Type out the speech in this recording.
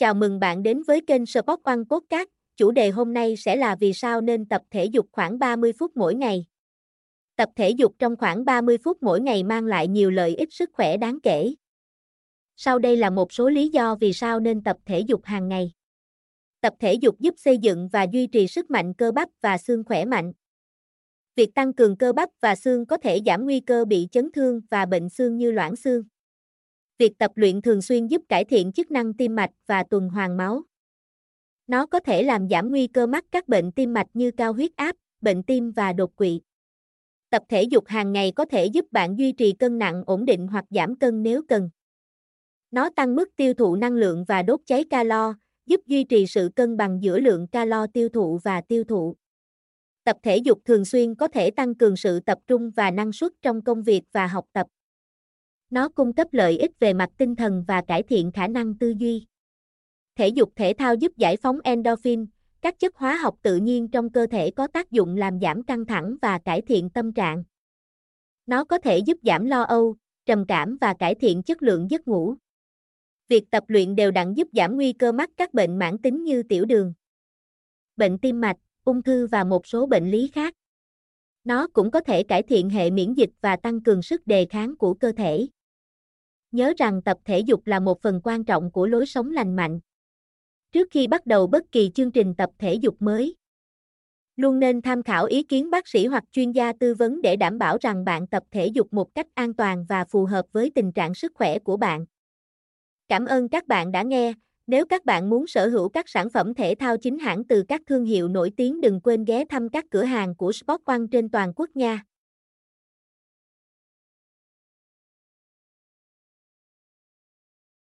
Chào mừng bạn đến với kênh Sport One Podcast. Chủ đề hôm nay sẽ là vì sao nên tập thể dục khoảng 30 phút mỗi ngày. Tập thể dục trong khoảng 30 phút mỗi ngày mang lại nhiều lợi ích sức khỏe đáng kể. Sau đây là một số lý do vì sao nên tập thể dục hàng ngày. Tập thể dục giúp xây dựng và duy trì sức mạnh cơ bắp và xương khỏe mạnh. Việc tăng cường cơ bắp và xương có thể giảm nguy cơ bị chấn thương và bệnh xương như loãng xương. Việc tập luyện thường xuyên giúp cải thiện chức năng tim mạch và tuần hoàn máu. Nó có thể làm giảm nguy cơ mắc các bệnh tim mạch như cao huyết áp, bệnh tim và đột quỵ. Tập thể dục hàng ngày có thể giúp bạn duy trì cân nặng ổn định hoặc giảm cân nếu cần. Nó tăng mức tiêu thụ năng lượng và đốt cháy calo, giúp duy trì sự cân bằng giữa lượng calo tiêu thụ và tiêu thụ. Tập thể dục thường xuyên có thể tăng cường sự tập trung và năng suất trong công việc và học tập. Nó cung cấp lợi ích về mặt tinh thần và cải thiện khả năng tư duy. Thể dục thể thao giúp giải phóng endorphin, các chất hóa học tự nhiên trong cơ thể có tác dụng làm giảm căng thẳng và cải thiện tâm trạng. Nó có thể giúp giảm lo âu, trầm cảm và cải thiện chất lượng giấc ngủ. Việc tập luyện đều đặn giúp giảm nguy cơ mắc các bệnh mãn tính như tiểu đường, bệnh tim mạch, ung thư và một số bệnh lý khác. Nó cũng có thể cải thiện hệ miễn dịch và tăng cường sức đề kháng của cơ thể. Nhớ rằng tập thể dục là một phần quan trọng của lối sống lành mạnh. Trước khi bắt đầu bất kỳ chương trình tập thể dục mới, luôn nên tham khảo ý kiến bác sĩ hoặc chuyên gia tư vấn để đảm bảo rằng bạn tập thể dục một cách an toàn và phù hợp với tình trạng sức khỏe của bạn. Cảm ơn các bạn đã nghe. Nếu các bạn muốn sở hữu các sản phẩm thể thao chính hãng từ các thương hiệu nổi tiếng đừng quên ghé thăm các cửa hàng của Sport One trên toàn quốc nha.